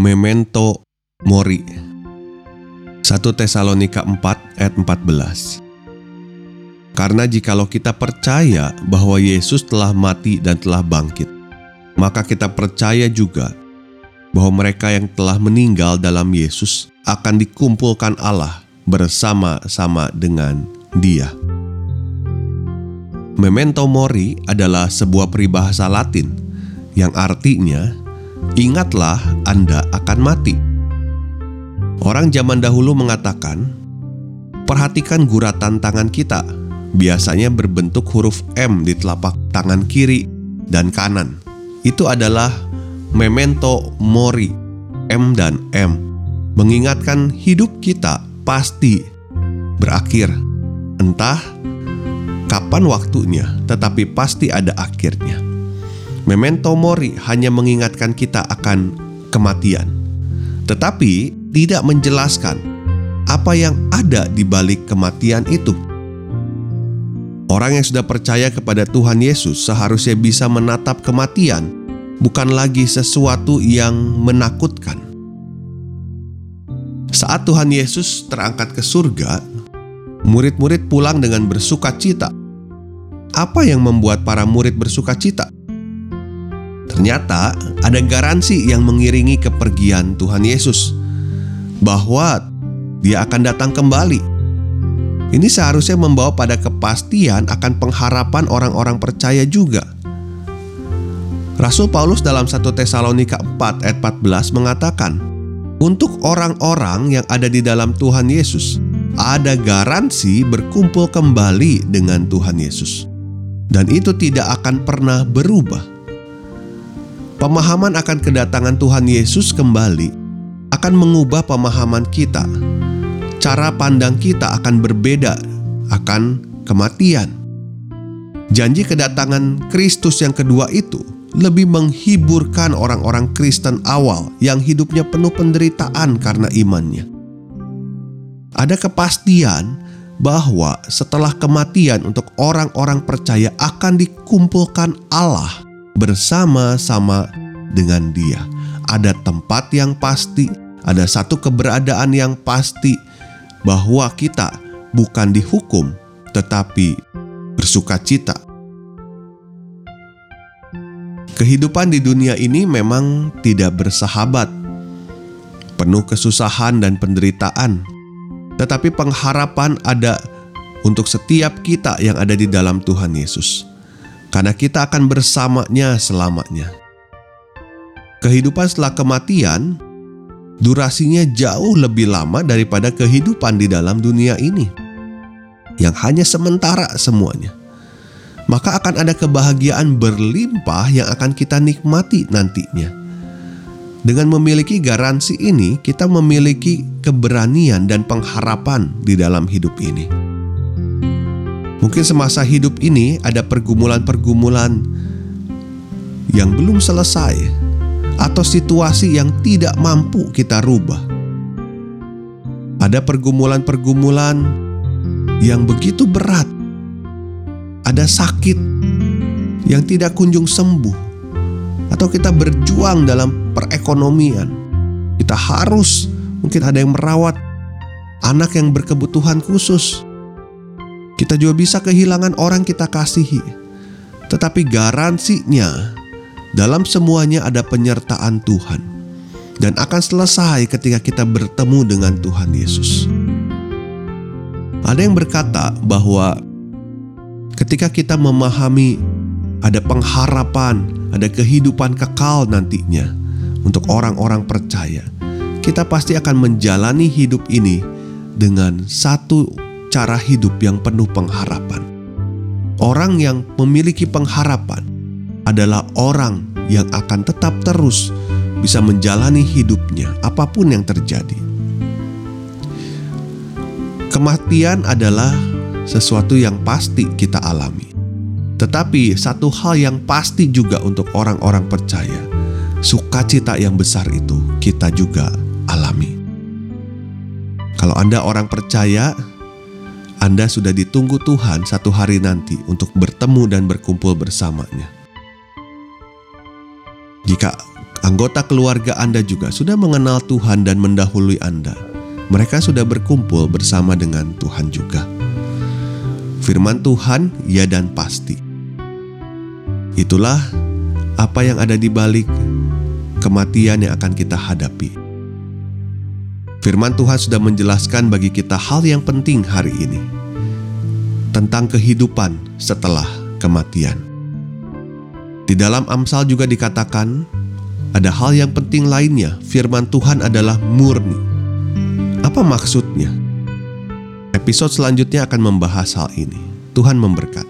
Memento Mori 1 Tesalonika 4 ayat 14 Karena jikalau kita percaya bahwa Yesus telah mati dan telah bangkit, maka kita percaya juga bahwa mereka yang telah meninggal dalam Yesus akan dikumpulkan Allah bersama-sama dengan Dia. Memento mori adalah sebuah peribahasa Latin yang artinya ingatlah Anda akan mati. Orang zaman dahulu mengatakan, perhatikan guratan tangan kita, biasanya berbentuk huruf M di telapak tangan kiri dan kanan. Itu adalah memento mori, M dan M, mengingatkan hidup kita pasti berakhir. Entah kapan waktunya, tetapi pasti ada akhirnya. Memento mori hanya mengingatkan kita akan kematian, tetapi tidak menjelaskan apa yang ada di balik kematian itu. Orang yang sudah percaya kepada Tuhan Yesus seharusnya bisa menatap kematian, bukan lagi sesuatu yang menakutkan. Saat Tuhan Yesus terangkat ke surga, murid-murid pulang dengan bersuka cita. Apa yang membuat para murid bersuka cita? Ternyata ada garansi yang mengiringi kepergian Tuhan Yesus bahwa Dia akan datang kembali. Ini seharusnya membawa pada kepastian akan pengharapan orang-orang percaya juga. Rasul Paulus dalam 1 Tesalonika 4 ayat 14 mengatakan, "Untuk orang-orang yang ada di dalam Tuhan Yesus, ada garansi berkumpul kembali dengan Tuhan Yesus." Dan itu tidak akan pernah berubah. Pemahaman akan kedatangan Tuhan Yesus kembali akan mengubah pemahaman kita. Cara pandang kita akan berbeda akan kematian. Janji kedatangan Kristus yang kedua itu lebih menghiburkan orang-orang Kristen awal yang hidupnya penuh penderitaan karena imannya. Ada kepastian bahwa setelah kematian untuk orang-orang percaya akan dikumpulkan Allah bersama-sama dengan Dia. Ada tempat yang pasti, ada satu keberadaan yang pasti bahwa kita bukan dihukum, tetapi bersuka cita. Kehidupan di dunia ini memang tidak bersahabat, penuh kesusahan dan penderitaan, tetapi pengharapan ada untuk setiap kita yang ada di dalam Tuhan Yesus karena kita akan bersamanya selamanya. Kehidupan setelah kematian durasinya jauh lebih lama daripada kehidupan di dalam dunia ini, yang hanya sementara semuanya. Maka akan ada kebahagiaan berlimpah yang akan kita nikmati nantinya. Dengan memiliki garansi ini, kita memiliki keberanian dan pengharapan di dalam hidup ini. Mungkin semasa hidup ini ada pergumulan-pergumulan yang belum selesai, atau situasi yang tidak mampu kita rubah. Ada pergumulan-pergumulan yang begitu berat, ada sakit yang tidak kunjung sembuh, atau kita berjuang dalam perekonomian. Kita harus mungkin ada yang merawat anak yang berkebutuhan khusus kita juga bisa kehilangan orang kita kasihi. Tetapi garansinya dalam semuanya ada penyertaan Tuhan dan akan selesai ketika kita bertemu dengan Tuhan Yesus. Ada yang berkata bahwa ketika kita memahami ada pengharapan, ada kehidupan kekal nantinya untuk orang-orang percaya, kita pasti akan menjalani hidup ini dengan satu cara hidup yang penuh pengharapan. Orang yang memiliki pengharapan adalah orang yang akan tetap terus bisa menjalani hidupnya apa pun yang terjadi. Kematian adalah sesuatu yang pasti kita alami. Tetapi satu hal yang pasti juga untuk orang-orang percaya, sukacita yang besar itu kita juga alami. Kalau Anda orang percaya, Anda sudah ditunggu Tuhan satu hari nanti untuk bertemu dan berkumpul bersamanya. Jika anggota keluarga Anda juga sudah mengenal Tuhan dan mendahului Anda, mereka sudah berkumpul bersama dengan Tuhan juga. Firman Tuhan, ya dan pasti. Itulah apa yang ada di balik kematian yang akan kita hadapi. Firman Tuhan sudah menjelaskan bagi kita hal yang penting hari ini tentang kehidupan setelah kematian. Di dalam Amsal juga dikatakan ada hal yang penting lainnya. Firman Tuhan adalah murni. Apa maksudnya? Episode selanjutnya akan membahas hal ini. Tuhan memberkati.